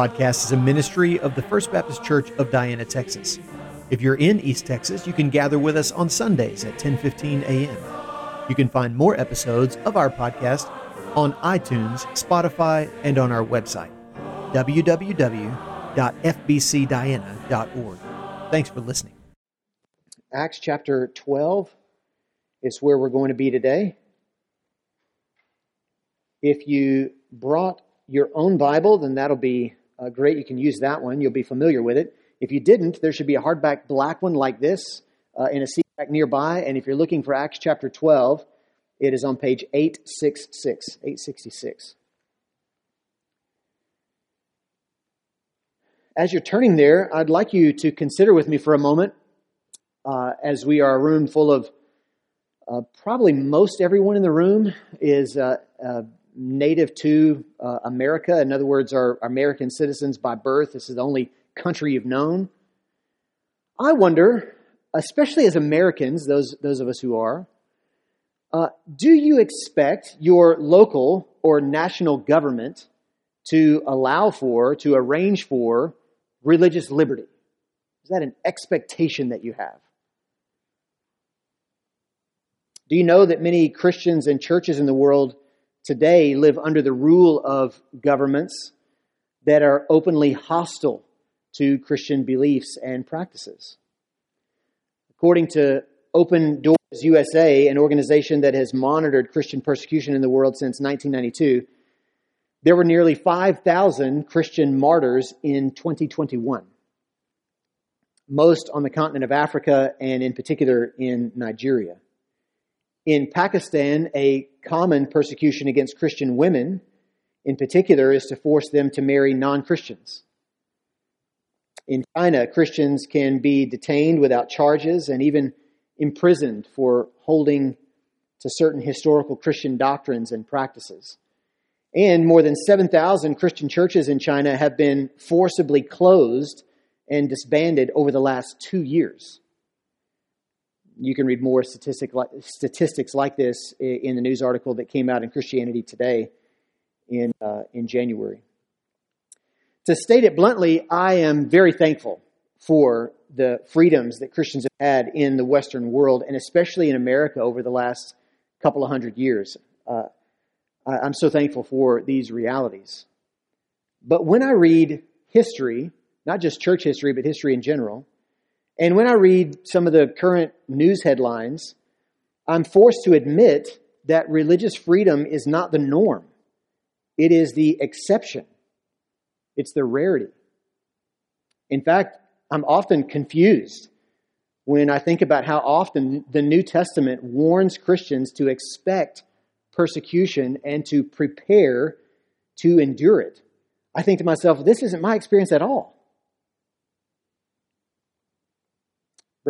Podcast is a ministry of the First Baptist Church of Diana, Texas. If you're in East Texas, you can gather with us on Sundays at 10:15 a.m. You can find more episodes of our podcast on iTunes, Spotify, and on our website www.fbcdiana.org. Thanks for listening. Acts chapter 12 is where we're going to be today. If you brought your own Bible, then that'll be uh, great. You can use that one. You'll be familiar with it. If you didn't, there should be a hardback black one like this uh, in a seat back nearby. And if you're looking for Acts chapter 12, it is on page 866. 866. As you're turning there, I'd like you to consider with me for a moment, uh, as we are a room full of uh, probably most everyone in the room is uh, uh native to uh, America. In other words, are American citizens by birth. This is the only country you've known. I wonder, especially as Americans, those, those of us who are, uh, do you expect your local or national government to allow for, to arrange for religious liberty? Is that an expectation that you have? Do you know that many Christians and churches in the world today live under the rule of governments that are openly hostile to Christian beliefs and practices. According to Open Doors USA, an organization that has monitored Christian persecution in the world since 1992, there were nearly 5,000 Christian martyrs in 2021, most on the continent of Africa and in particular in Nigeria. In Pakistan, a common persecution against Christian women, in particular, is to force them to marry non Christians. In China, Christians can be detained without charges and even imprisoned for holding to certain historical Christian doctrines and practices. And more than 7,000 Christian churches in China have been forcibly closed and disbanded over the last two years. You can read more statistic, statistics like this in the news article that came out in Christianity Today in, uh, in January. To state it bluntly, I am very thankful for the freedoms that Christians have had in the Western world, and especially in America over the last couple of hundred years. Uh, I'm so thankful for these realities. But when I read history, not just church history, but history in general, and when I read some of the current news headlines, I'm forced to admit that religious freedom is not the norm. It is the exception. It's the rarity. In fact, I'm often confused when I think about how often the New Testament warns Christians to expect persecution and to prepare to endure it. I think to myself, this isn't my experience at all.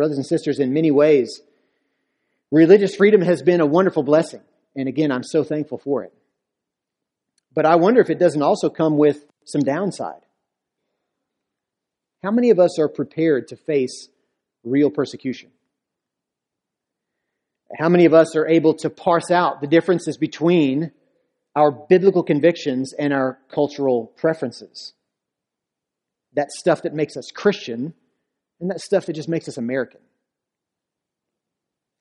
Brothers and sisters, in many ways, religious freedom has been a wonderful blessing. And again, I'm so thankful for it. But I wonder if it doesn't also come with some downside. How many of us are prepared to face real persecution? How many of us are able to parse out the differences between our biblical convictions and our cultural preferences? That stuff that makes us Christian and that stuff that just makes us American.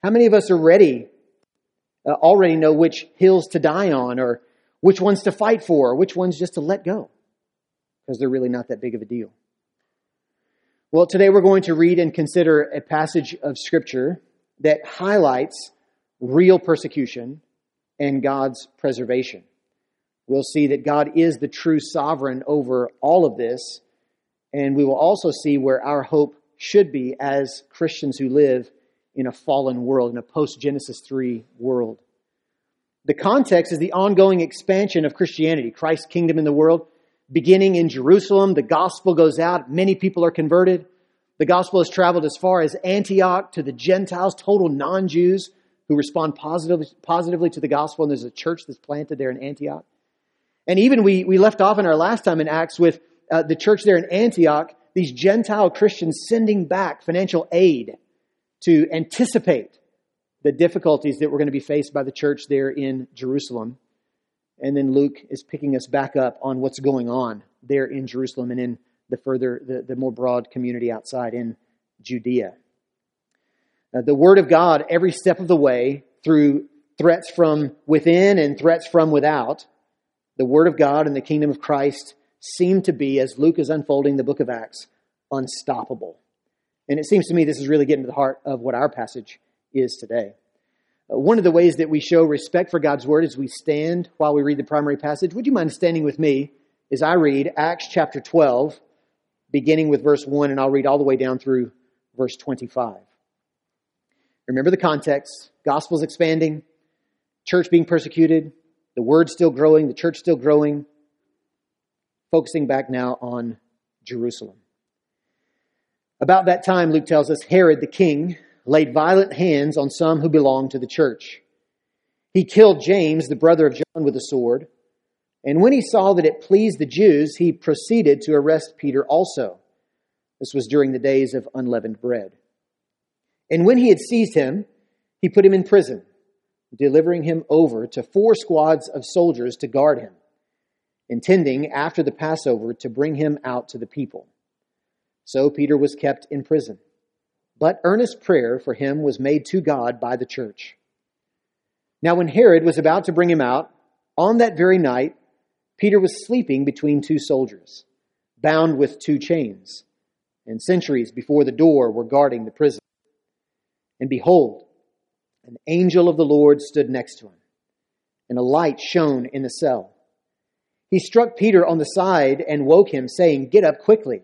How many of us are ready, uh, already know which hills to die on, or which ones to fight for, or which ones just to let go? Because they're really not that big of a deal. Well, today we're going to read and consider a passage of Scripture that highlights real persecution and God's preservation. We'll see that God is the true sovereign over all of this, and we will also see where our hope should be as Christians who live in a fallen world, in a post Genesis 3 world. The context is the ongoing expansion of Christianity, Christ's kingdom in the world, beginning in Jerusalem. The gospel goes out, many people are converted. The gospel has traveled as far as Antioch to the Gentiles, total non Jews who respond positively, positively to the gospel, and there's a church that's planted there in Antioch. And even we, we left off in our last time in Acts with uh, the church there in Antioch these Gentile Christians sending back financial aid to anticipate the difficulties that were going to be faced by the church there in Jerusalem. And then Luke is picking us back up on what's going on there in Jerusalem and in the further, the, the more broad community outside in Judea. Uh, the Word of God, every step of the way, through threats from within and threats from without, the Word of God and the kingdom of Christ seem to be, as Luke is unfolding the book of Acts, unstoppable. And it seems to me this is really getting to the heart of what our passage is today. Uh, one of the ways that we show respect for God's Word is we stand while we read the primary passage. Would you mind standing with me as I read Acts chapter 12, beginning with verse 1, and I'll read all the way down through verse 25. Remember the context gospel's expanding, church being persecuted, the word still growing, the church still growing, focusing back now on Jerusalem. About that time, Luke tells us, Herod the king laid violent hands on some who belonged to the church. He killed James, the brother of John, with a sword. And when he saw that it pleased the Jews, he proceeded to arrest Peter also. This was during the days of unleavened bread. And when he had seized him, he put him in prison, delivering him over to four squads of soldiers to guard him, intending after the Passover to bring him out to the people. So Peter was kept in prison. But earnest prayer for him was made to God by the church. Now, when Herod was about to bring him out, on that very night, Peter was sleeping between two soldiers, bound with two chains, and sentries before the door were guarding the prison. And behold, an angel of the Lord stood next to him, and a light shone in the cell. He struck Peter on the side and woke him, saying, Get up quickly.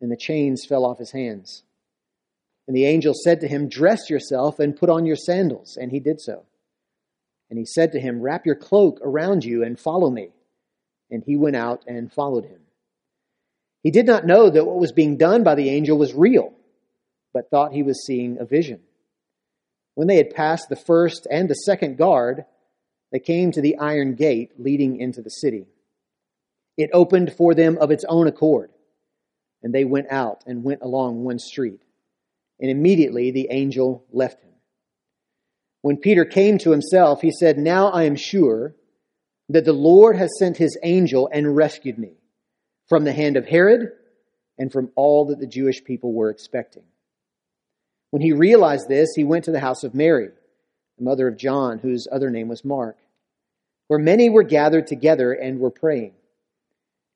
And the chains fell off his hands. And the angel said to him, Dress yourself and put on your sandals. And he did so. And he said to him, Wrap your cloak around you and follow me and he went out and followed him. He did not know that what was being done by the angel was real, but thought he was seeing a vision. When they had passed the first and the second guard, they came to the iron gate leading into the city. It opened for them of its own accord, and they went out and went along one street. And immediately the angel left him. When Peter came to himself, he said, Now I am sure that the Lord has sent his angel and rescued me from the hand of Herod and from all that the Jewish people were expecting. When he realized this, he went to the house of Mary, the mother of John, whose other name was Mark, where many were gathered together and were praying.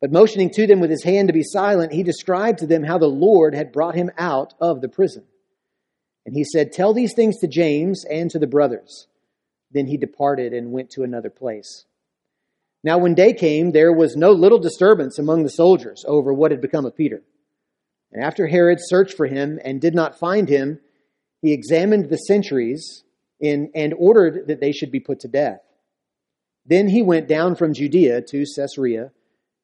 But motioning to them with his hand to be silent, he described to them how the Lord had brought him out of the prison. And he said, Tell these things to James and to the brothers. Then he departed and went to another place. Now, when day came, there was no little disturbance among the soldiers over what had become of Peter. And after Herod searched for him and did not find him, he examined the sentries in, and ordered that they should be put to death. Then he went down from Judea to Caesarea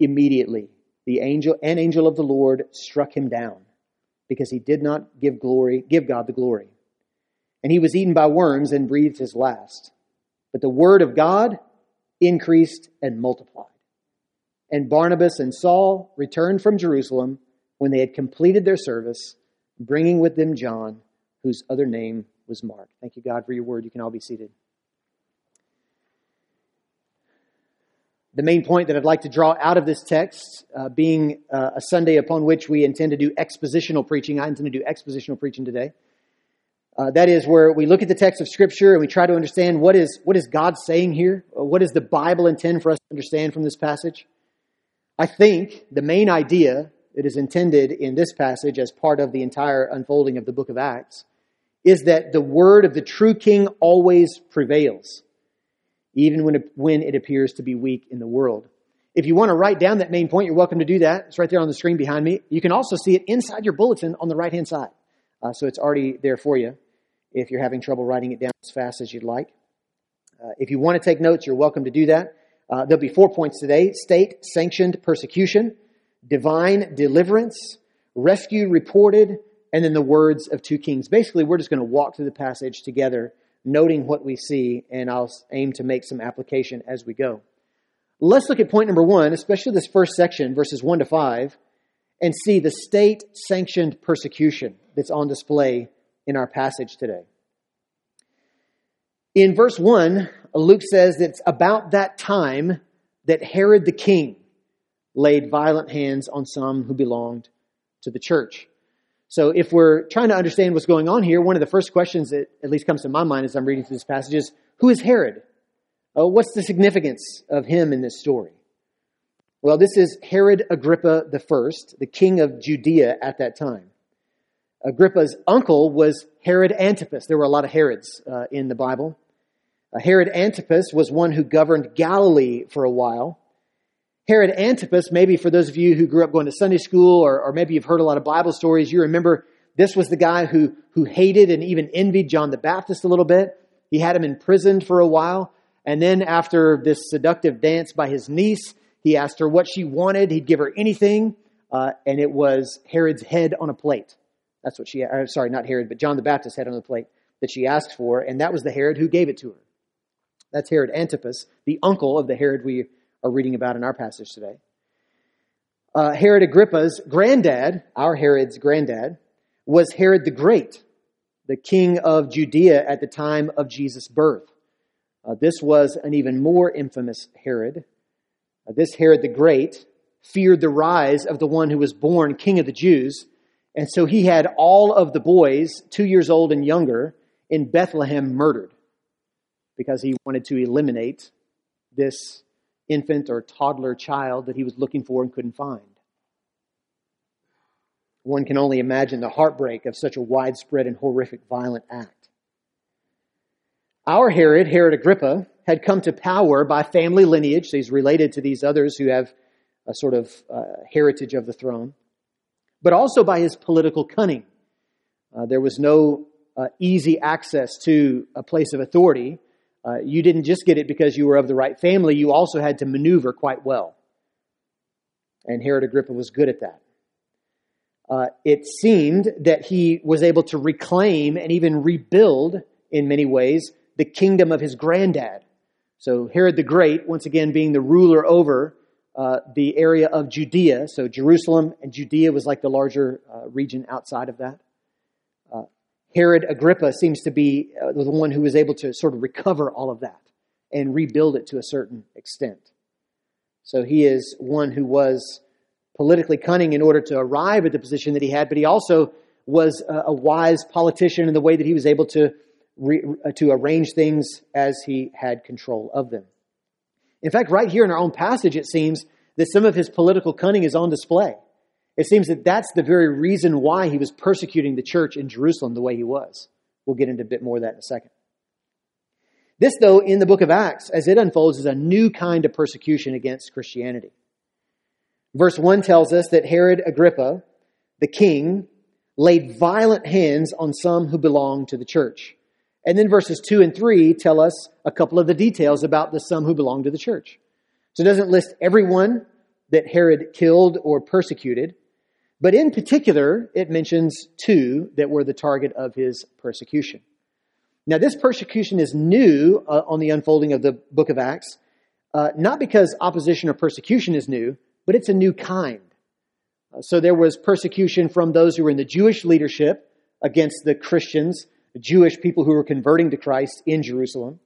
Immediately, the angel, an angel of the Lord struck him down because he did not give glory, give God the glory. And he was eaten by worms and breathed his last. But the word of God increased and multiplied. And Barnabas and Saul returned from Jerusalem when they had completed their service, bringing with them John, whose other name was Mark. Thank you, God, for your word. You can all be seated. The main point that I'd like to draw out of this text, uh, being uh, a Sunday upon which we intend to do expositional preaching, I intend to do expositional preaching today uh, that is where we look at the text of Scripture and we try to understand what is, what is God saying here? What does the Bible intend for us to understand from this passage? I think the main idea that is intended in this passage as part of the entire unfolding of the book of Acts is that the word of the true king always prevails, even when it, when it appears to be weak in the world. If you want to write down that main point, you're welcome to do that. It's right there on the screen behind me. You can also see it inside your bulletin on the right hand side. Uh, so it's already there for you if you're having trouble writing it down as fast as you'd like. Uh, if you want to take notes, you're welcome to do that. Uh, there'll be four points today state sanctioned persecution, divine deliverance, rescue reported, and then the words of two kings. Basically, we're just going to walk through the passage together, noting what we see, and I'll aim to make some application as we go. Let's look at point number one, especially this first section, verses 1 to 5, and see the state sanctioned persecution that's on display in our passage today. In verse 1, Luke says that it's about that time that Herod the king laid violent hands on some who belonged to the church. So, if we're trying to understand what's going on here, one of the first questions that at least comes to my mind as I'm reading through this passage is who is Herod? Oh, what's the significance of him in this story? Well, this is Herod Agrippa I, the king of Judea at that time. Agrippa's uncle was Herod Antipas. There were a lot of Herods uh, in the Bible. Uh, Herod Antipas was one who governed Galilee for a while. Herod Antipas, maybe for those of you who grew up going to Sunday school or, or maybe you've heard a lot of Bible stories, you remember this was the guy who, who hated and even envied John the Baptist a little bit. He had him imprisoned for a while. And then after this seductive dance by his niece, he asked her what she wanted. He'd give her anything. Uh, and it was Herod's head on a plate. That's what she, uh, sorry, not Herod, but John the Baptist's head on the plate that she asked for. And that was the Herod who gave it to her. That's Herod Antipas, the uncle of the Herod we are reading about in our passage today. Uh, Herod Agrippa's granddad, our Herod's granddad, was Herod the Great, the king of Judea at the time of Jesus' birth. Uh, this was an even more infamous Herod. Uh, this Herod the Great feared the rise of the one who was born king of the Jews, and so he had all of the boys, two years old and younger, in Bethlehem murdered because he wanted to eliminate this infant or toddler child that he was looking for and couldn't find. One can only imagine the heartbreak of such a widespread and horrific violent act. Our Herod, Herod Agrippa, had come to power by family lineage, so he's related to these others who have a sort of uh, heritage of the throne, but also by his political cunning. Uh, there was no uh, easy access to a place of authority uh, you didn't just get it because you were of the right family, you also had to maneuver quite well. And Herod Agrippa was good at that. Uh, it seemed that he was able to reclaim and even rebuild, in many ways, the kingdom of his granddad. So, Herod the Great, once again being the ruler over uh, the area of Judea. So, Jerusalem and Judea was like the larger uh, region outside of that. Herod Agrippa seems to be uh, the one who was able to sort of recover all of that and rebuild it to a certain extent. So he is one who was politically cunning in order to arrive at the position that he had, but he also was a, wise politician in the way that he was able to, re, uh, to arrange things as he had control of them. In fact, right here in our own passage, it seems that some of his political cunning is on display. It seems that that's the very reason why he was persecuting the church in Jerusalem the way he was. We'll get into a bit more of that in a second. This, though, in the book of Acts, as it unfolds, is a new kind of persecution against Christianity. Verse 1 tells us that Herod Agrippa, the king, laid violent hands on some who belonged to the church. And then verses 2 and 3 tell us a couple of the details about the some who belonged to the church. So it doesn't list everyone that Herod killed or persecuted, but in particular, it mentions two that were the target of his persecution. Now, this persecution is new uh, on the unfolding of the book of Acts, uh, not because opposition or persecution is new, but it's a new kind. Uh, so there was persecution from those who were in the Jewish leadership against the Christians, the Jewish people who were converting to Christ in Jerusalem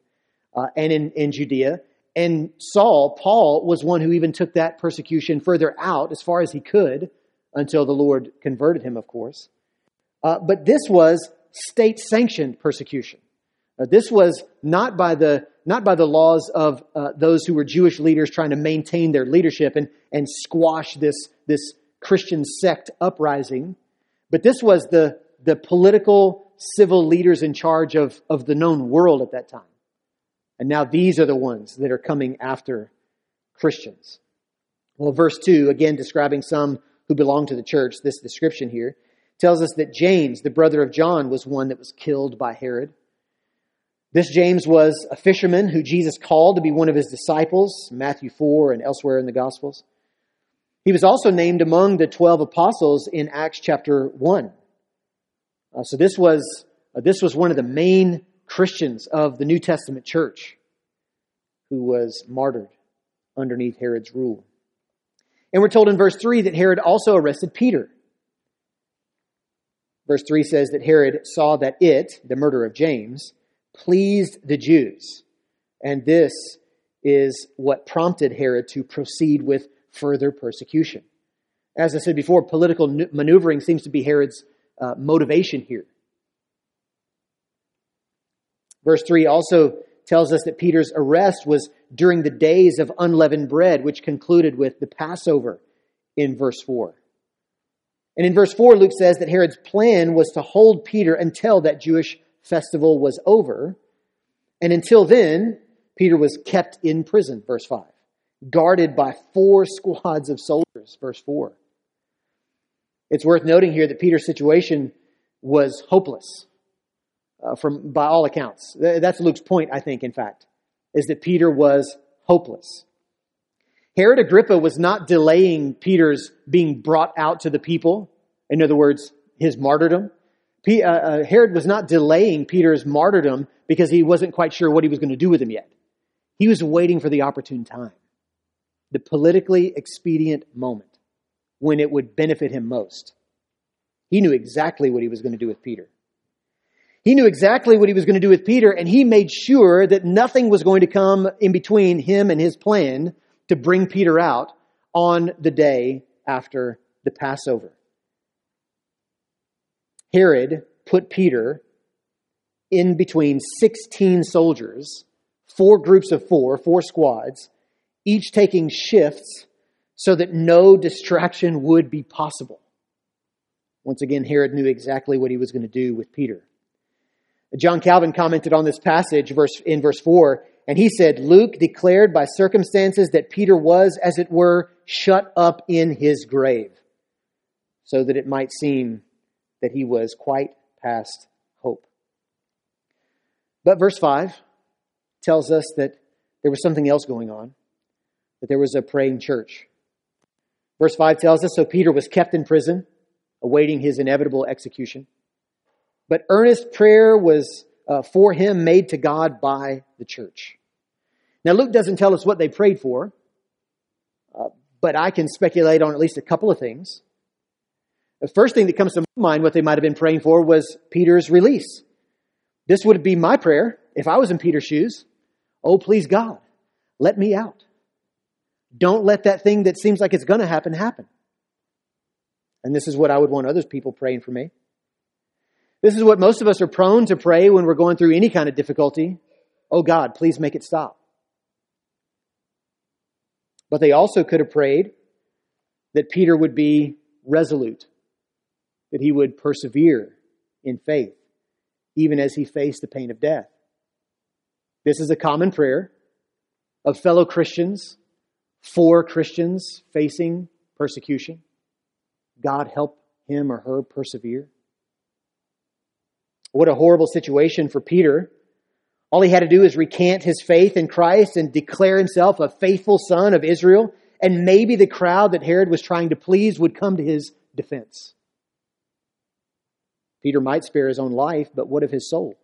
uh, and in, in Judea. And Saul, Paul, was one who even took that persecution further out as far as he could until the Lord converted him, of course. Uh, but this was state sanctioned persecution. Uh, this was not by the not by the laws of uh, those who were Jewish leaders trying to maintain their leadership and, and squash this, this Christian sect uprising, but this was the, the political, civil leaders in charge of, of the known world at that time. And now these are the ones that are coming after Christians. Well, verse 2, again describing some who belong to the church, this description here, tells us that James, the brother of John, was one that was killed by Herod. This James was a fisherman who Jesus called to be one of his disciples, Matthew 4 and elsewhere in the Gospels. He was also named among the 12 apostles in Acts chapter 1. Uh, so this was, uh, this was one of the main Christians of the New Testament church who was martyred underneath Herod's rule. And we're told in verse 3 that Herod also arrested Peter. Verse 3 says that Herod saw that it, the murder of James, pleased the Jews. And this is what prompted Herod to proceed with further persecution. As I said before, political maneuvering seems to be Herod's uh, motivation here. Verse 3 also tells us that Peter's arrest was during the days of unleavened bread, which concluded with the Passover in verse 4. And in verse 4, Luke says that Herod's plan was to hold Peter until that Jewish festival was over. And until then, Peter was kept in prison, verse 5, guarded by four squads of soldiers, verse 4. It's worth noting here that Peter's situation was hopeless uh, from by all accounts. That's Luke's point, I think, in fact, is that Peter was hopeless. Herod Agrippa was not delaying Peter's being brought out to the people. In other words, his martyrdom. Uh, uh, Herod was not delaying Peter's martyrdom because he wasn't quite sure what he was going to do with him yet. He was waiting for the opportune time, the politically expedient moment when it would benefit him most. He knew exactly what he was going to do with Peter. He knew exactly what he was going to do with Peter, and he made sure that nothing was going to come in between him and his plan to bring Peter out on the day after the Passover. Herod put Peter in between 16 soldiers, four groups of four, four squads, each taking shifts so that no distraction would be possible. Once again, Herod knew exactly what he was going to do with Peter. John Calvin commented on this passage verse, in verse 4, and he said, Luke declared by circumstances that Peter was, as it were, shut up in his grave, so that it might seem that he was quite past hope. But verse 5 tells us that there was something else going on, that there was a praying church. Verse 5 tells us so Peter was kept in prison, awaiting his inevitable execution. But earnest prayer was uh, for him made to God by the church. Now, Luke doesn't tell us what they prayed for, uh, but I can speculate on at least a couple of things. The first thing that comes to my mind, what they might have been praying for, was Peter's release. This would be my prayer if I was in Peter's shoes. Oh, please, God, let me out. Don't let that thing that seems like it's going to happen happen. And this is what I would want other people praying for me. This is what most of us are prone to pray when we're going through any kind of difficulty. Oh God, please make it stop. But they also could have prayed that Peter would be resolute, that he would persevere in faith, even as he faced the pain of death. This is a common prayer of fellow Christians for Christians facing persecution. God help him or her persevere. What a horrible situation for Peter. All he had to do is recant his faith in Christ and declare himself a faithful son of Israel, and maybe the crowd that Herod was trying to please would come to his defense. Peter might spare his own life, but what of his soul?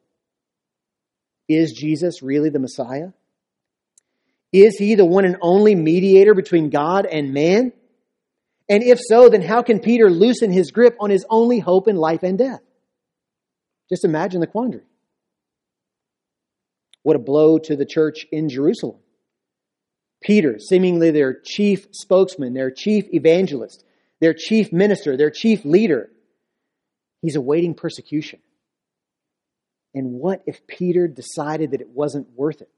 Is Jesus really the Messiah? Is he the one and only mediator between God and man? And if so, then how can Peter loosen his grip on his only hope in life and death? Just imagine the quandary. What a blow to the church in Jerusalem. Peter, seemingly their chief spokesman, their chief evangelist, their chief minister, their chief leader, he's awaiting persecution. And what if Peter decided that it wasn't worth it?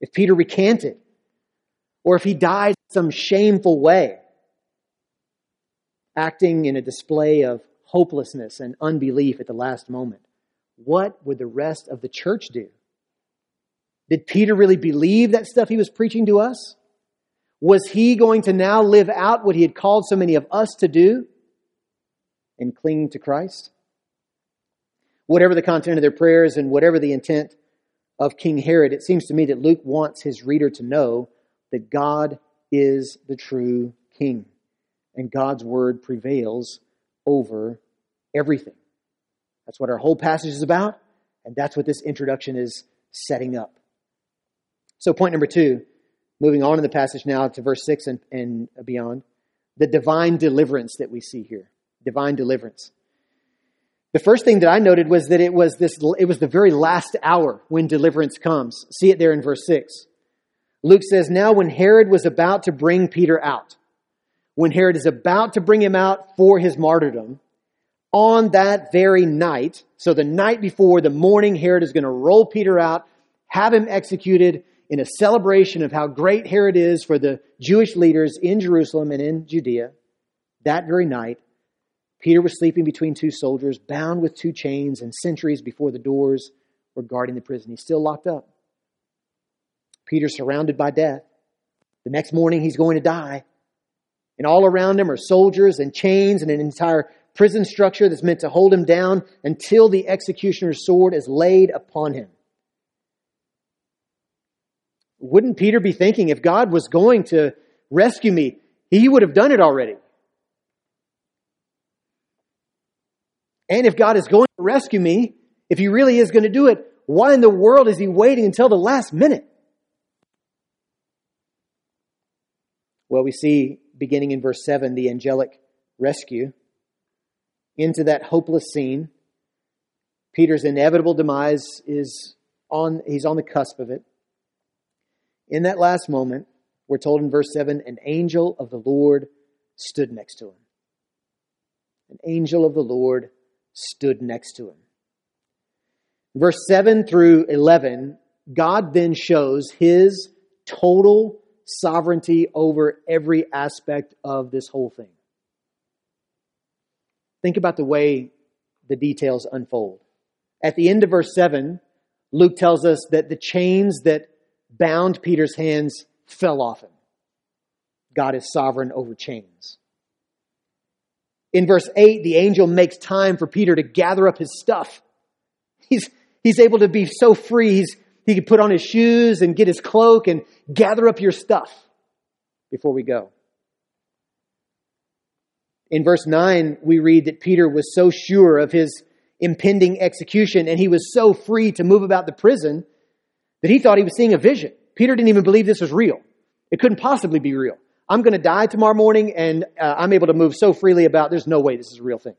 If Peter recanted, or if he died some shameful way, acting in a display of hopelessness and unbelief at the last moment, what would the rest of the church do? Did Peter really believe that stuff he was preaching to us? Was he going to now live out what he had called so many of us to do and cling to Christ? Whatever the content of their prayers and whatever the intent of King Herod, it seems to me that Luke wants his reader to know that God is the true king and God's word prevails over everything. That's what our whole passage is about, and that's what this introduction is setting up. So, point number two, moving on in the passage now to verse 6 and, and beyond, the divine deliverance that we see here. Divine deliverance. The first thing that I noted was that it was this it was the very last hour when deliverance comes. See it there in verse 6. Luke says, Now when Herod was about to bring Peter out, when Herod is about to bring him out for his martyrdom, on that very night, so the night before, the morning, Herod is going to roll Peter out, have him executed in a celebration of how great Herod is for the Jewish leaders in Jerusalem and in Judea. That very night, Peter was sleeping between two soldiers, bound with two chains, and sentries before the doors were guarding the prison. He's still locked up. Peter surrounded by death. The next morning, he's going to die. And all around him are soldiers and chains and an entire prison structure that's meant to hold him down until the executioner's sword is laid upon him. Wouldn't Peter be thinking if God was going to rescue me, he would have done it already? And if God is going to rescue me, if he really is going to do it, why in the world is he waiting until the last minute? Well, we see beginning in verse 7 the angelic rescue into that hopeless scene. Peter's inevitable demise is on, he's on the cusp of it. In that last moment, we're told in verse 7 an angel of the Lord stood next to him. An angel of the Lord stood next to him. Verse 7 through 11, God then shows his total sovereignty over every aspect of this whole thing. Think about the way the details unfold. At the end of verse 7, Luke tells us that the chains that bound Peter's hands fell off him. God is sovereign over chains. In verse 8, the angel makes time for Peter to gather up his stuff. He's, he's able to be so free. He's, he could put on his shoes and get his cloak and gather up your stuff before we go. In verse 9, we read that Peter was so sure of his impending execution and he was so free to move about the prison that he thought he was seeing a vision. Peter didn't even believe this was real. It couldn't possibly be real. I'm going to die tomorrow morning and uh, I'm able to move so freely about, there's no way this is a real thing.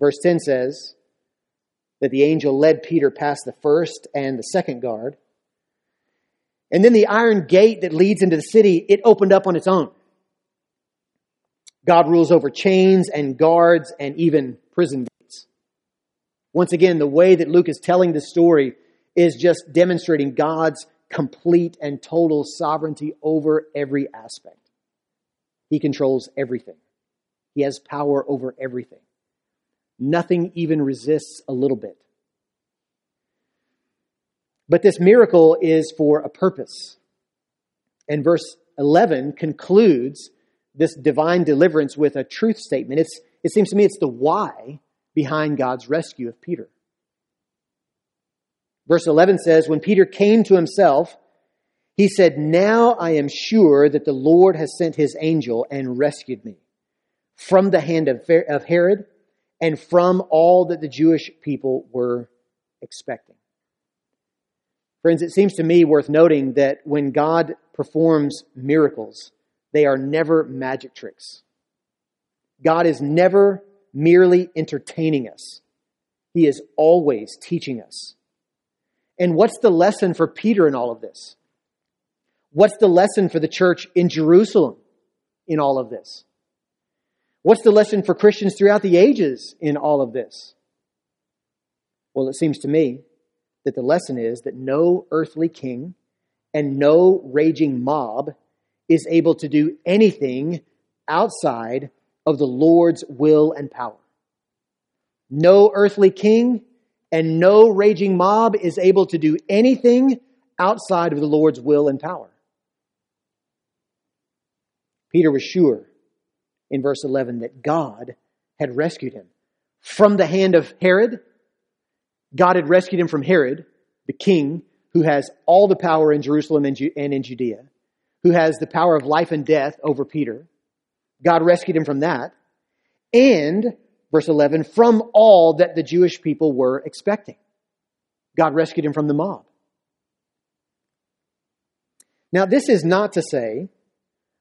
Verse 10 says, that the angel led Peter past the first and the second guard. And then the iron gate that leads into the city, it opened up on its own. God rules over chains and guards and even prison gates. Once again, the way that Luke is telling the story is just demonstrating God's complete and total sovereignty over every aspect. He controls everything. He has power over everything. Nothing even resists a little bit. But this miracle is for a purpose. And verse 11 concludes this divine deliverance with a truth statement. It's, it seems to me it's the why behind God's rescue of Peter. Verse 11 says, When Peter came to himself, he said, Now I am sure that the Lord has sent his angel and rescued me from the hand of Herod and from all that the Jewish people were expecting. Friends, it seems to me worth noting that when God performs miracles, they are never magic tricks. God is never merely entertaining us, He is always teaching us. And what's the lesson for Peter in all of this? What's the lesson for the church in Jerusalem in all of this? What's the lesson for Christians throughout the ages in all of this? Well, it seems to me that the lesson is that no earthly king and no raging mob is able to do anything outside of the Lord's will and power. No earthly king and no raging mob is able to do anything outside of the Lord's will and power. Peter was sure in verse 11 that God had rescued him from the hand of Herod. God had rescued him from Herod, the king who has all the power in Jerusalem and in Judea, who has the power of life and death over Peter. God rescued him from that. And, verse 11, from all that the Jewish people were expecting. God rescued him from the mob. Now, this is not to say,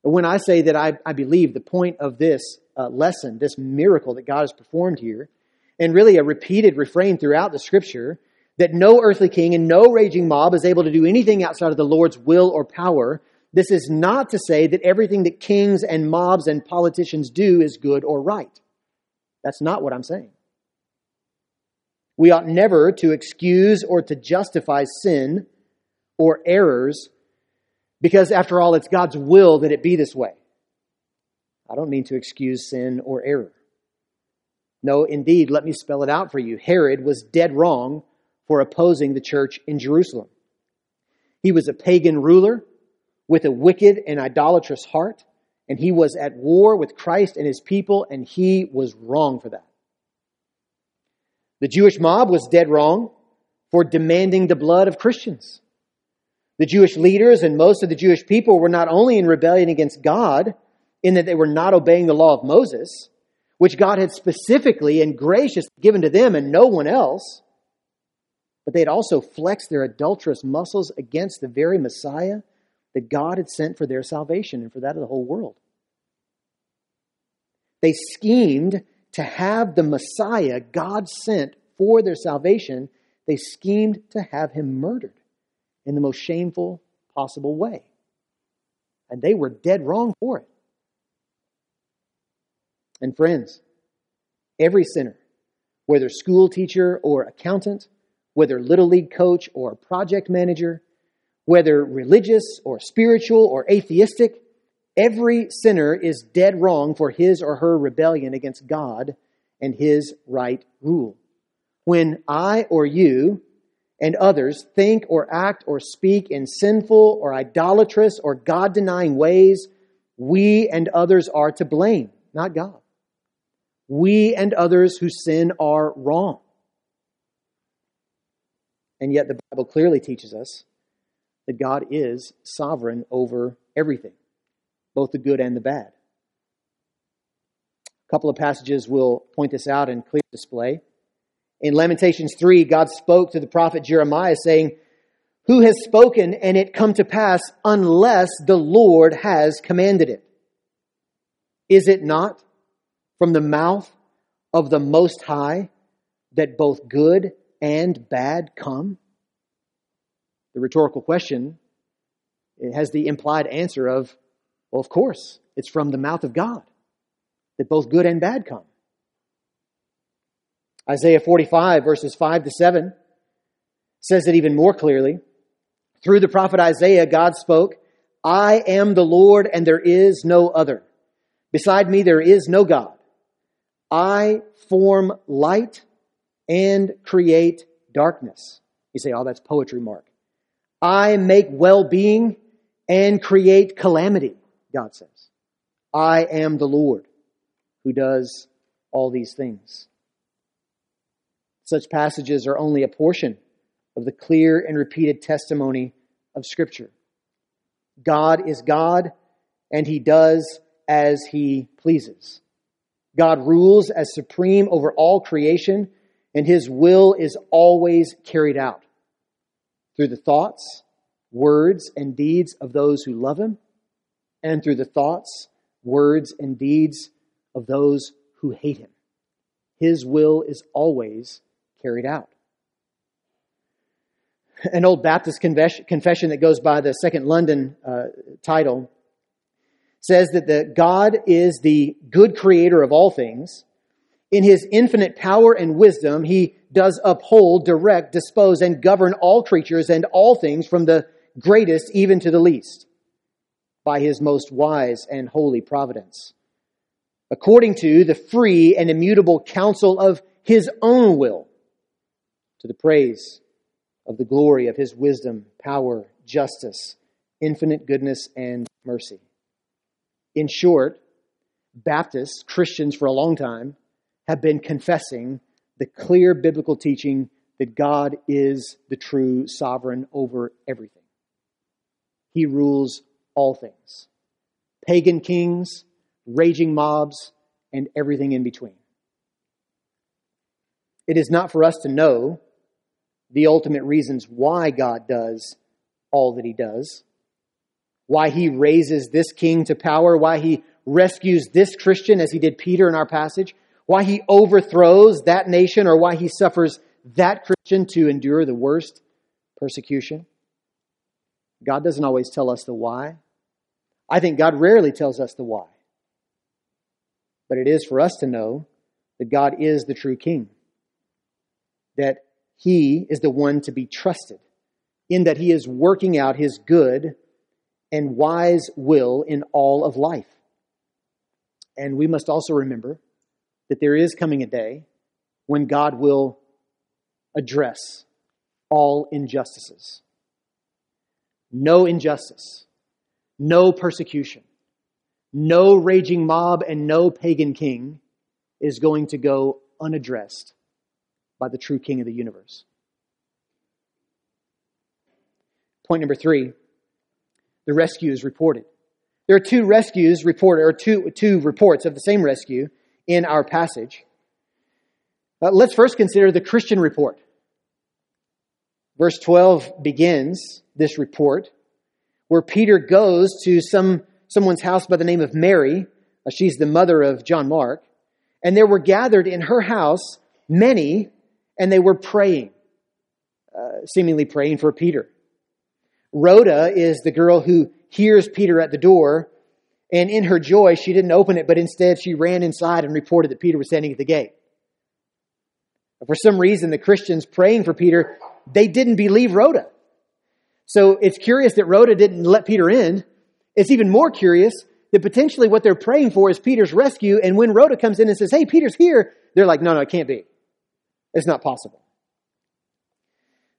when I say that I, I believe the point of this uh, lesson, this miracle that God has performed here, and really a repeated refrain throughout the scripture, that no earthly king and no raging mob is able to do anything outside of the Lord's will or power. This is not to say that everything that kings and mobs and politicians do is good or right. That's not what I'm saying. We ought never to excuse or to justify sin or errors because, after all, it's God's will that it be this way. I don't mean to excuse sin or error. No, indeed, let me spell it out for you. Herod was dead wrong for opposing the church in Jerusalem. He was a pagan ruler with a wicked and idolatrous heart, and he was at war with Christ and his people, and he was wrong for that. The Jewish mob was dead wrong for demanding the blood of Christians. The Jewish leaders and most of the Jewish people were not only in rebellion against God, in that they were not obeying the law of Moses, which God had specifically and graciously given to them and no one else, but they had also flexed their adulterous muscles against the very Messiah that God had sent for their salvation and for that of the whole world. They schemed to have the Messiah God sent for their salvation, they schemed to have him murdered in the most shameful possible way. And they were dead wrong for it. And friends, every sinner, whether school teacher or accountant, whether little league coach or project manager, whether religious or spiritual or atheistic, every sinner is dead wrong for his or her rebellion against God and his right rule. When I or you and others think or act or speak in sinful or idolatrous or God denying ways, we and others are to blame, not God we and others who sin are wrong. And yet, the Bible clearly teaches us that God is sovereign over everything, both the good and the bad. A couple of passages will point this out in clear display. In Lamentations 3, God spoke to the prophet Jeremiah, saying, Who has spoken and it come to pass unless the Lord has commanded it? Is it not from the mouth of the Most High that both good and bad come? The rhetorical question it has the implied answer of, well, of course, it's from the mouth of God that both good and bad come. Isaiah 45, verses 5 to 7, says it even more clearly. Through the prophet Isaiah, God spoke, I am the Lord, and there is no other. Beside me, there is no God. I form light and create darkness. You say, oh, that's poetry, Mark. I make well being and create calamity, God says. I am the Lord who does all these things. Such passages are only a portion of the clear and repeated testimony of Scripture. God is God, and He does as He pleases. God rules as supreme over all creation, and his will is always carried out through the thoughts, words, and deeds of those who love him, and through the thoughts, words, and deeds of those who hate him. His will is always carried out. An old Baptist confession that goes by the Second London uh, title says that the God is the good creator of all things. In his infinite power and wisdom, he does uphold, direct, dispose, and govern all creatures and all things from the greatest even to the least by his most wise and holy providence. according to the free and immutable counsel of his own will, to the praise of the glory of his wisdom, power, justice, infinite goodness, and mercy. In short, Baptists, Christians for a long time, have been confessing the clear biblical teaching that God is the true sovereign over everything. He rules all things pagan kings, raging mobs, and everything in between. It is not for us to know the ultimate reasons why God does all that he does, why he raises this king to power, why he rescues this Christian as he did Peter in our passage, why he overthrows that nation, or why he suffers that Christian to endure the worst persecution. God doesn't always tell us the why. I think God rarely tells us the why. But it is for us to know that God is the true king, that he is the one to be trusted, in that he is working out his good and wise will in all of life. And we must also remember that there is coming a day when God will address all injustices. No injustice, no persecution, no raging mob, and no pagan king is going to go unaddressed by the true king of the universe. Point number three the rescue is reported. There are two rescues reported, or two, two reports of the same rescue in our passage. Let's first consider the Christian report. Verse 12 begins this report where Peter goes to some, someone's house by the name of Mary. Uh, she's the mother of John Mark. And there were gathered in her house many, and they were praying, uh, seemingly praying for Peter. Rhoda is the girl who hears Peter at the door, and in her joy, she didn't open it, but instead she ran inside and reported that Peter was standing at the gate. For some reason, the Christians praying for Peter, they didn't believe Rhoda. So it's curious that Rhoda didn't let Peter in. It's even more curious that potentially what they're praying for is Peter's rescue. And when Rhoda comes in and says, Hey, Peter's here, they're like, No, no, it can't be. It's not possible.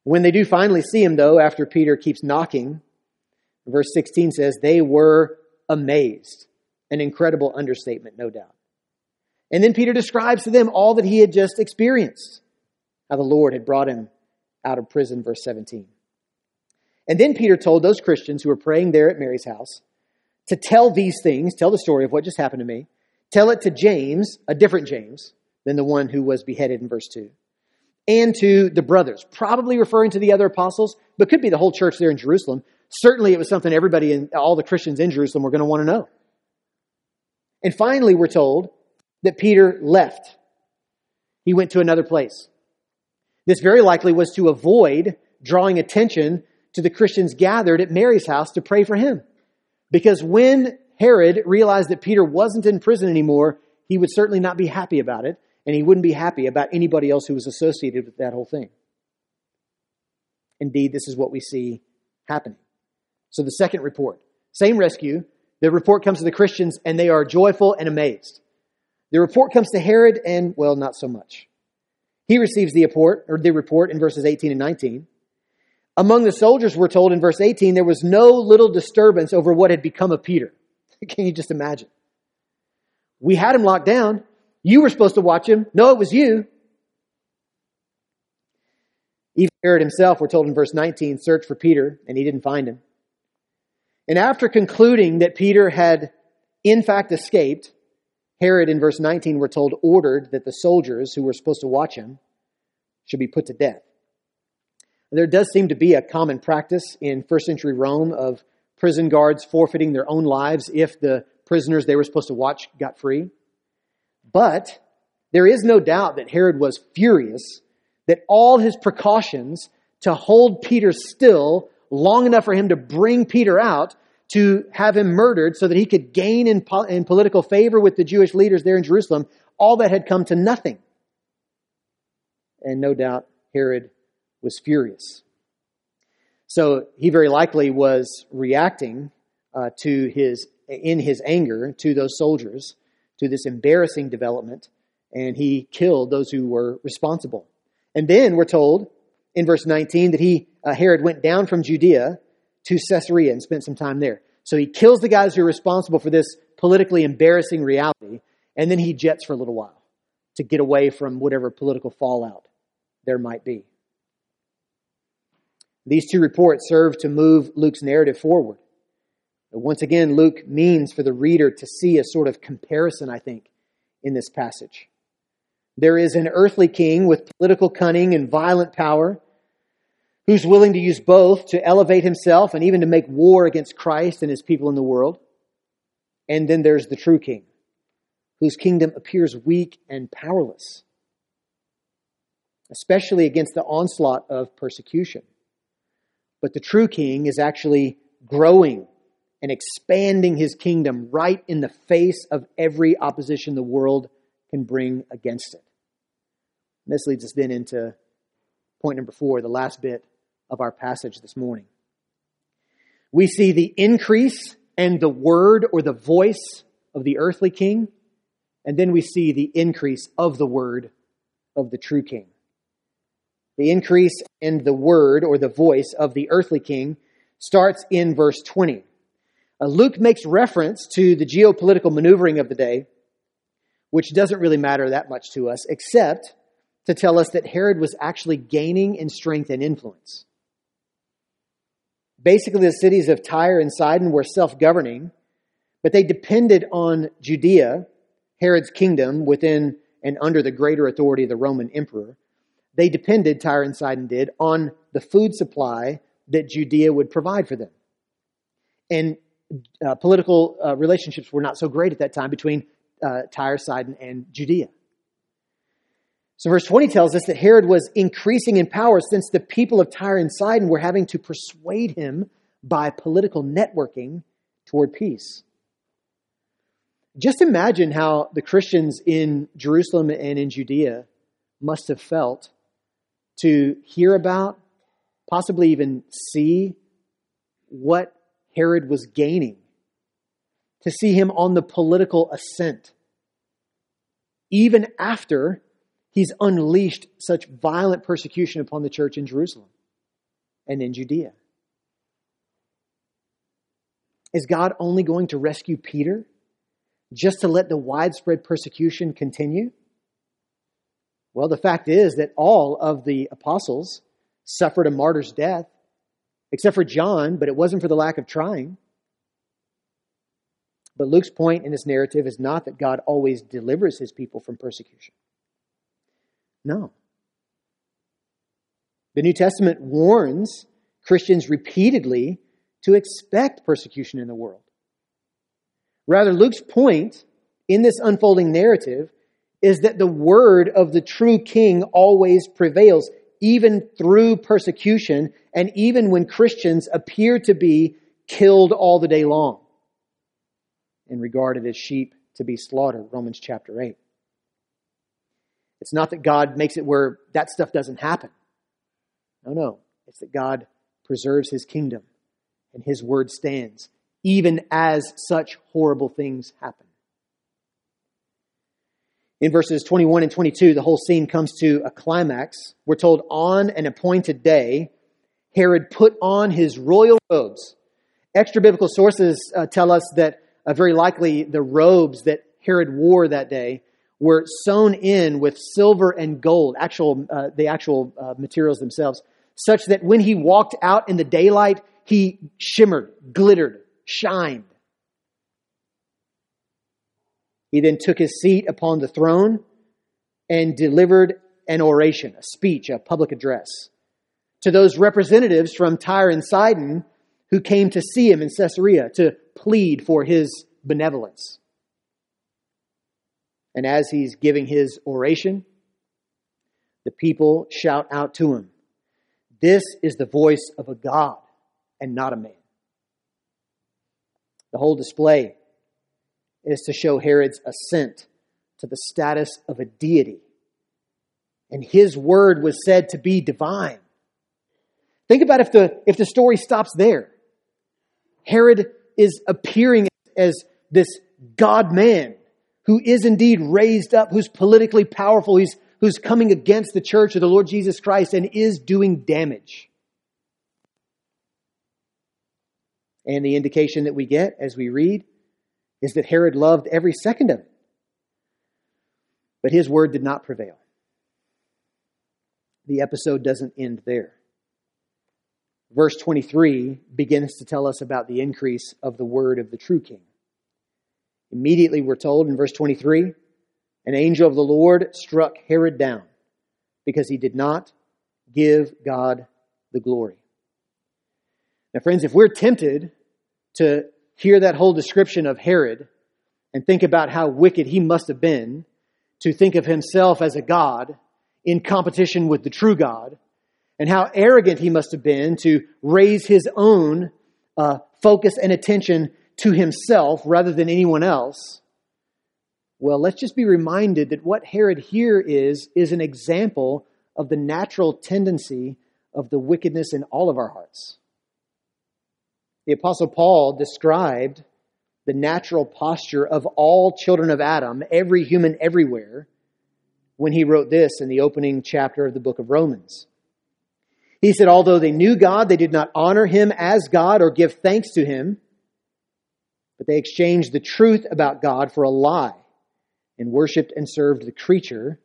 When they do finally see him, though, after Peter keeps knocking, verse 16 says, they were amazed. An incredible understatement, no doubt. And then Peter describes to them all that he had just experienced, how the Lord had brought him out of prison, verse 17. And then Peter told those Christians who were praying there at Mary's house to tell these things, tell the story of what just happened to me, tell it to James, a different James than the one who was beheaded in verse 2 and to the brothers, probably referring to the other apostles, but could be the whole church there in Jerusalem. Certainly, it was something everybody and all the Christians in Jerusalem were going to want to know. And finally, we're told that Peter left. He went to another place. This very likely was to avoid drawing attention to the Christians gathered at Mary's house to pray for him. Because when Herod realized that Peter wasn't in prison anymore, he would certainly not be happy about it and he wouldn't be happy about anybody else who was associated with that whole thing. Indeed, this is what we see happening. So, the second report, same rescue. The report comes to the Christians, and they are joyful and amazed. The report comes to Herod, and, well, not so much. He receives the report, or the report in verses 18 and 19. Among the soldiers, we're told in verse 18, there was no little disturbance over what had become of Peter. Can you just imagine? We had him locked down. You were supposed to watch him. No, it was you. Even Herod himself, we're told in verse 19, searched for Peter, and he didn't find him. And after concluding that Peter had in fact escaped, Herod in verse 19, we're told, ordered that the soldiers who were supposed to watch him should be put to death. There does seem to be a common practice in first century Rome of prison guards forfeiting their own lives if the prisoners they were supposed to watch got free. But there is no doubt that Herod was furious that all his precautions to hold Peter still long enough for him to bring Peter out to have him murdered so that he could gain in, po- in political favor with the Jewish leaders there in Jerusalem, all that had come to nothing. And no doubt Herod was furious. So he very likely was reacting uh, to his in his anger to those soldiers to this embarrassing development, and he killed those who were responsible. And then we're told in verse 19 that he, uh, Herod, went down from Judea to Caesarea and spent some time there. So he kills the guys who are responsible for this politically embarrassing reality, and then he jets for a little while to get away from whatever political fallout there might be. These two reports serve to move Luke's narrative forward. Once again, Luke means for the reader to see a sort of comparison, I think, in this passage. There is an earthly king with political cunning and violent power who's willing to use both to elevate himself and even to make war against Christ and his people in the world. And then there's the true king, whose kingdom appears weak and powerless, especially against the onslaught of persecution. But the true king is actually growing and expanding his kingdom right in the face of every opposition the world can bring against it. And this leads us then into point number four, the last bit of our passage this morning. We see the increase and the word or the voice of the earthly king, and then we see the increase of the word of the true king. The increase and the word or the voice of the earthly king starts in verse 20. Uh, Luke makes reference to the geopolitical maneuvering of the day, which doesn't really matter that much to us, except to tell us that Herod was actually gaining in strength and influence. Basically, the cities of Tyre and Sidon were self governing, but they depended on Judea, Herod's kingdom, within and under the greater authority of the Roman emperor. They depended, Tyre and Sidon did, on the food supply that Judea would provide for them. And uh, political uh, relationships were not so great at that time between uh, Tyre, Sidon, and Judea. So, verse 20 tells us that Herod was increasing in power since the people of Tyre and Sidon were having to persuade him by political networking toward peace. Just imagine how the Christians in Jerusalem and in Judea must have felt to hear about, possibly even see what Herod was gaining, to see him on the political ascent, even after he's unleashed such violent persecution upon the church in Jerusalem and in Judea. Is God only going to rescue Peter just to let the widespread persecution continue? Well, the fact is that all of the apostles suffered a martyr's death, except for John, but it wasn't for the lack of trying. But Luke's point in this narrative is not that God always delivers his people from persecution. No. The New Testament warns Christians repeatedly to expect persecution in the world. Rather, Luke's point in this unfolding narrative is that the word of the true king always prevails, even through persecution, and even when Christians appear to be killed all the day long and regarded as sheep to be slaughtered. Romans chapter 8. It's not that God makes it where that stuff doesn't happen. No, no. It's that God preserves his kingdom and his word stands, even as such horrible things happen. In verses 21 and 22, the whole scene comes to a climax. We're told on an appointed day, Herod put on his royal robes. Extra biblical sources uh, tell us that uh, very likely the robes that Herod wore that day were sewn in with silver and gold, actual uh, the actual uh, materials themselves, such that when he walked out in the daylight, he shimmered, glittered, shined. He then took his seat upon the throne and delivered an oration, a speech, a public address to those representatives from Tyre and Sidon who came to see him in Caesarea to plead for his benevolence. And as he's giving his oration, the people shout out to him, This is the voice of a God and not a man. The whole display is to show Herod's ascent to the status of a deity. And his word was said to be divine. Think about if the, if the story stops there. Herod is appearing as this God man who is indeed raised up, who's politically powerful, who's, who's coming against the church of the Lord Jesus Christ and is doing damage. And the indication that we get as we read is that Herod loved every second of it. But his word did not prevail. The episode doesn't end there. Verse 23 begins to tell us about the increase of the word of the true king. Immediately, we're told in verse 23 an angel of the Lord struck Herod down because he did not give God the glory. Now, friends, if we're tempted to hear that whole description of Herod and think about how wicked he must have been to think of himself as a God in competition with the true God, and how arrogant he must have been to raise his own uh, focus and attention to himself rather than anyone else. Well, let's just be reminded that what Herod here is, is an example of the natural tendency of the wickedness in all of our hearts. The Apostle Paul described the natural posture of all children of Adam, every human everywhere, when he wrote this in the opening chapter of the book of Romans. He said, Although they knew God, they did not honor him as God or give thanks to him, but they exchanged the truth about God for a lie and worshiped and served the creature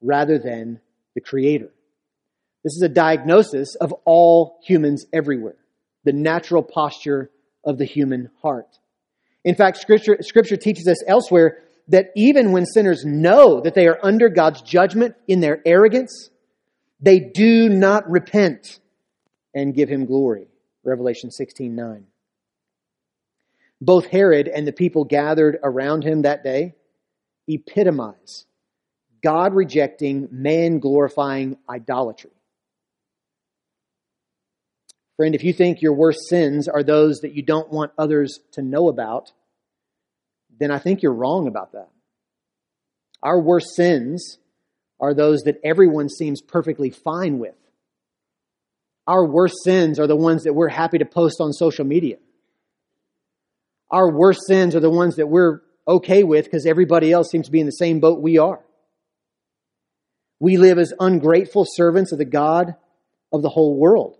rather than the creator. This is a diagnosis of all humans everywhere, the natural posture of the human heart. In fact, scripture, scripture teaches us elsewhere that even when sinners know that they are under God's judgment in their arrogance, they do not repent and give him glory. Revelation 16 9. Both Herod and the people gathered around him that day epitomize God rejecting, man glorifying idolatry. Friend, if you think your worst sins are those that you don't want others to know about, then I think you're wrong about that. Our worst sins are those that everyone seems perfectly fine with. Our worst sins are the ones that we're happy to post on social media. Our worst sins are the ones that we're okay with because everybody else seems to be in the same boat we are. We live as ungrateful servants of the God of the whole world.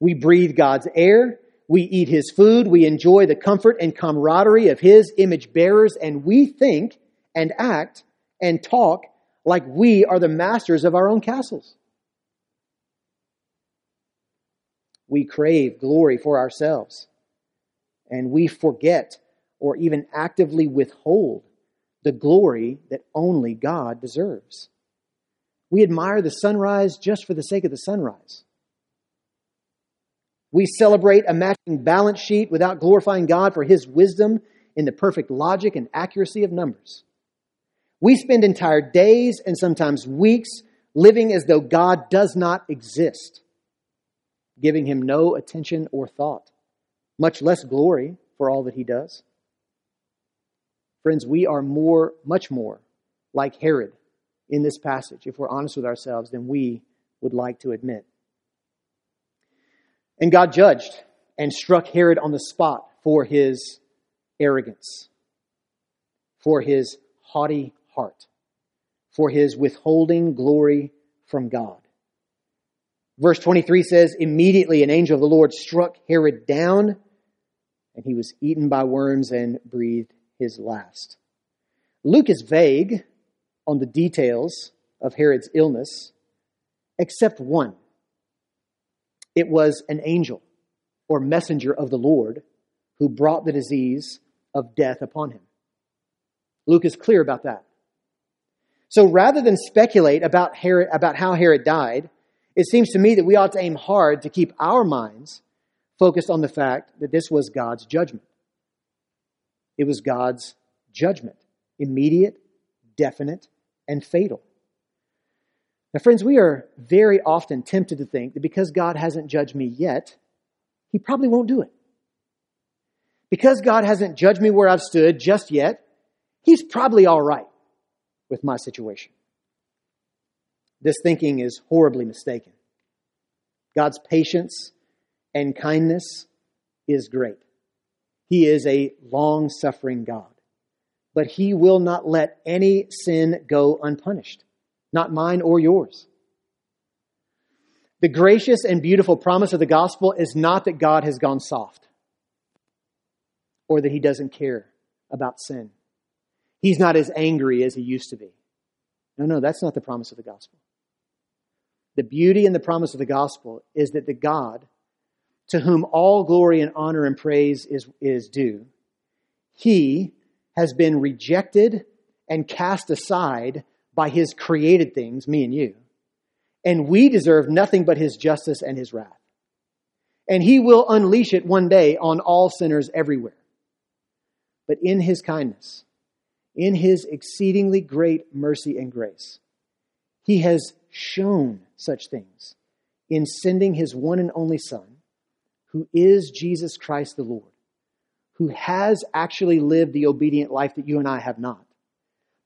We breathe God's air. We eat his food. We enjoy the comfort and camaraderie of his image bearers. And we think and act and talk like we are the masters of our own castles. We crave glory for ourselves. And we forget or even actively withhold the glory that only God deserves. We admire the sunrise just for the sake of the sunrise. We celebrate a matching balance sheet without glorifying God for his wisdom in the perfect logic and accuracy of numbers. We spend entire days and sometimes weeks living as though God does not exist, giving him no attention or thought, much less glory for all that he does. Friends, we are more, much more like Herod in this passage, if we're honest with ourselves, than we would like to admit. And God judged and struck Herod on the spot for his arrogance, for his haughty heart, for his withholding glory from God. Verse 23 says, Immediately an angel of the Lord struck Herod down, and he was eaten by worms and breathed his last. Luke is vague on the details of Herod's illness, except one it was an angel or messenger of the Lord who brought the disease of death upon him. Luke is clear about that. So rather than speculate about, Herod, about how Herod died, it seems to me that we ought to aim hard to keep our minds focused on the fact that this was God's judgment. It was God's judgment, immediate, definite, and fatal. Now, friends, we are very often tempted to think that because God hasn't judged me yet, He probably won't do it. Because God hasn't judged me where I've stood just yet, He's probably all right with my situation. This thinking is horribly mistaken. God's patience and kindness is great. He is a long suffering God. but he will not let any sin go unpunished, not mine or yours. The gracious and beautiful promise of the gospel is not that God has gone soft or that he doesn't care about sin. He's not as angry as he used to be. No, no, that's not the promise of the gospel. The beauty and the promise of the gospel is that the God to whom all glory and honor and praise is, is due, he has been rejected and cast aside by his created things, me and you. And we deserve nothing but his justice and his wrath. And he will unleash it one day on all sinners everywhere. But in his kindness, in his exceedingly great mercy and grace, he has shown such things in sending his one and only Son, who is Jesus Christ the Lord who has actually lived the obedient life that you and I have not,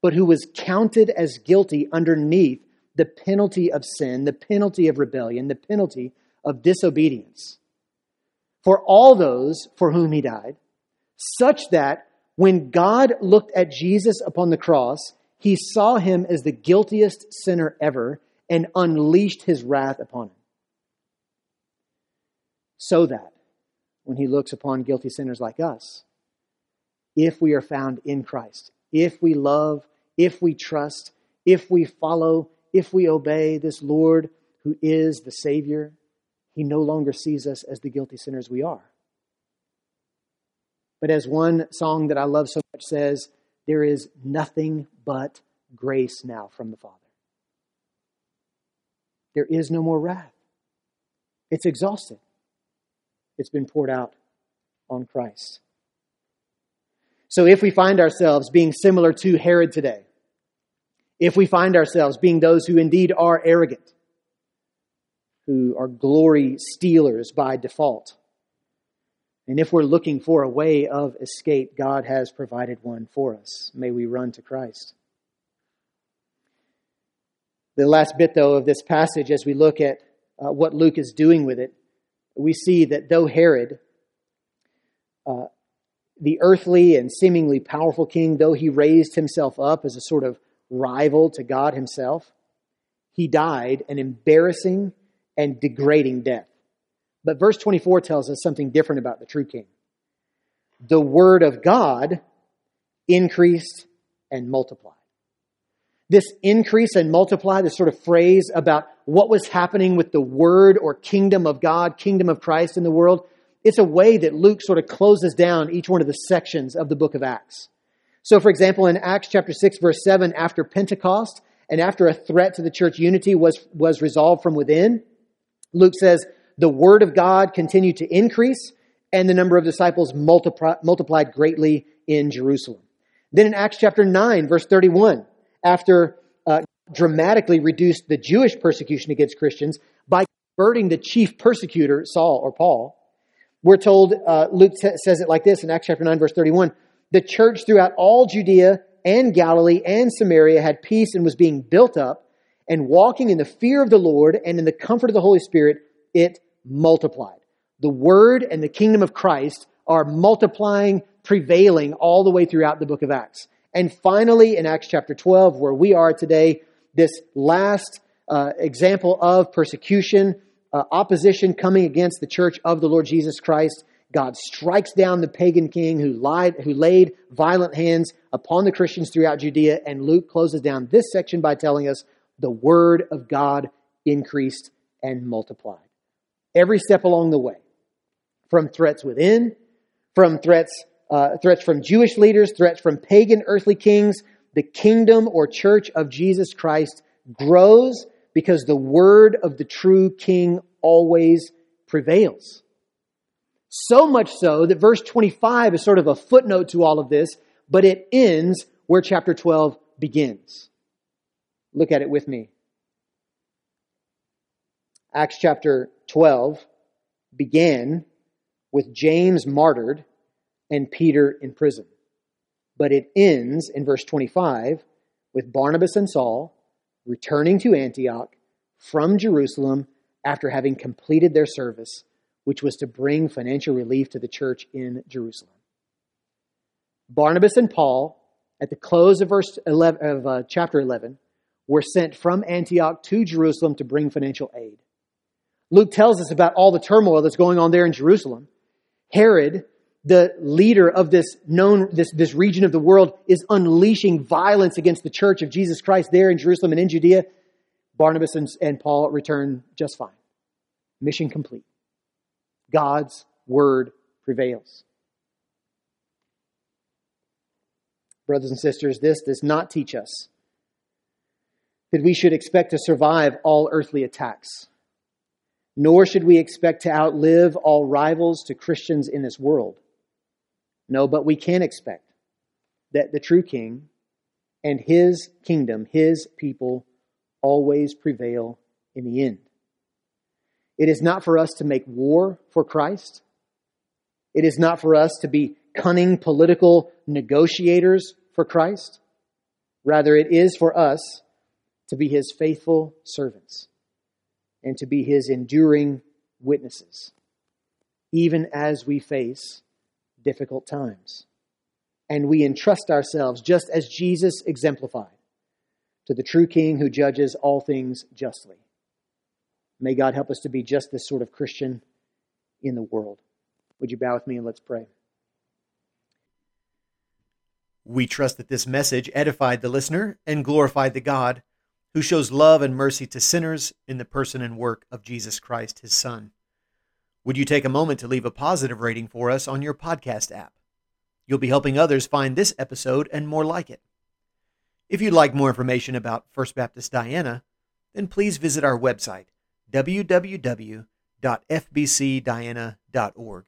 but who was counted as guilty underneath the penalty of sin, the penalty of rebellion, the penalty of disobedience. For all those for whom he died, such that when God looked at Jesus upon the cross, he saw him as the guiltiest sinner ever and unleashed his wrath upon him. So that when he looks upon guilty sinners like us. If we are found in Christ, if we love, if we trust, if we follow, if we obey this Lord who is the Savior, he no longer sees us as the guilty sinners we are. But as one song that I love so much says, there is nothing but grace now from the Father. There is no more wrath. It's exhausted. It's been poured out on Christ. So if we find ourselves being similar to Herod today, if we find ourselves being those who indeed are arrogant, who are glory stealers by default, and if we're looking for a way of escape, God has provided one for us. May we run to Christ. The last bit, though, of this passage, as we look at uh, what Luke is doing with it, we see that though Herod, uh, the earthly and seemingly powerful king, though he raised himself up as a sort of rival to God himself, he died an embarrassing and degrading death. But verse 24 tells us something different about the true king. The word of God increased and multiplied. This increase and multiply, this sort of phrase about what was happening with the word or kingdom of God, kingdom of Christ in the world, it's a way that Luke sort of closes down each one of the sections of the book of Acts. So, for example, in Acts chapter 6, verse 7, after Pentecost and after a threat to the church unity was, was resolved from within, Luke says, the word of God continued to increase and the number of disciples multiplied greatly in Jerusalem. Then in Acts chapter 9, verse 31, after dramatically reduced the Jewish persecution against Christians by converting the chief persecutor, Saul or Paul. We're told, uh, Luke says it like this in Acts chapter 9, verse 31 the church throughout all Judea and Galilee and Samaria had peace and was being built up, and walking in the fear of the Lord and in the comfort of the Holy Spirit, it multiplied. The word and the kingdom of Christ are multiplying, prevailing all the way throughout the book of Acts. And finally, in Acts chapter 12, where we are today, this last uh, example of persecution, uh, opposition coming against the church of the Lord Jesus Christ. God strikes down the pagan king who lied, who laid violent hands upon the Christians throughout Judea. And Luke closes down this section by telling us the word of God increased and multiplied. Every step along the way, from threats within, from threats, uh, threats from Jewish leaders, threats from pagan earthly kings, the kingdom or church of Jesus Christ grows because the word of the true king always prevails. So much so that verse 25 is sort of a footnote to all of this, but it ends where chapter 12 begins. Look at it with me. Acts chapter 12 began with James martyred and Peter in prison. But it ends in verse 25 with Barnabas and Saul returning to Antioch from Jerusalem after having completed their service, which was to bring financial relief to the church in Jerusalem. Barnabas and Paul at the close of verse 11, of uh, chapter 11, were sent from Antioch to Jerusalem to bring financial aid. Luke tells us about all the turmoil that's going on there in Jerusalem. Herod, the leader of this known, this, this region of the world, is unleashing violence against the church of Jesus Christ there in Jerusalem and in Judea. Barnabas and, and Paul return just fine. Mission complete. God's word prevails. Brothers and sisters, this does not teach us that we should expect to survive all earthly attacks nor should we expect to outlive all rivals to Christians in this world. No, but we can expect that the true king and his kingdom, his people, always prevail in the end. It is not for us to make war for Christ. It is not for us to be cunning political negotiators for Christ. Rather, it is for us to be his faithful servants and to be his enduring witnesses, even as we face difficult times. And we entrust ourselves, just as Jesus exemplified, to the true King who judges all things justly. May God help us to be just this sort of Christian in the world. Would you bow with me and let's pray? We trust that this message edified the listener and glorified the God who shows love and mercy to sinners in the person and work of Jesus Christ, his Son. Would you take a moment to leave a positive rating for us on your podcast app? You'll be helping others find this episode and more like it. If you'd like more information about First Baptist Diana, then please visit our website, www.fbcdiana.org.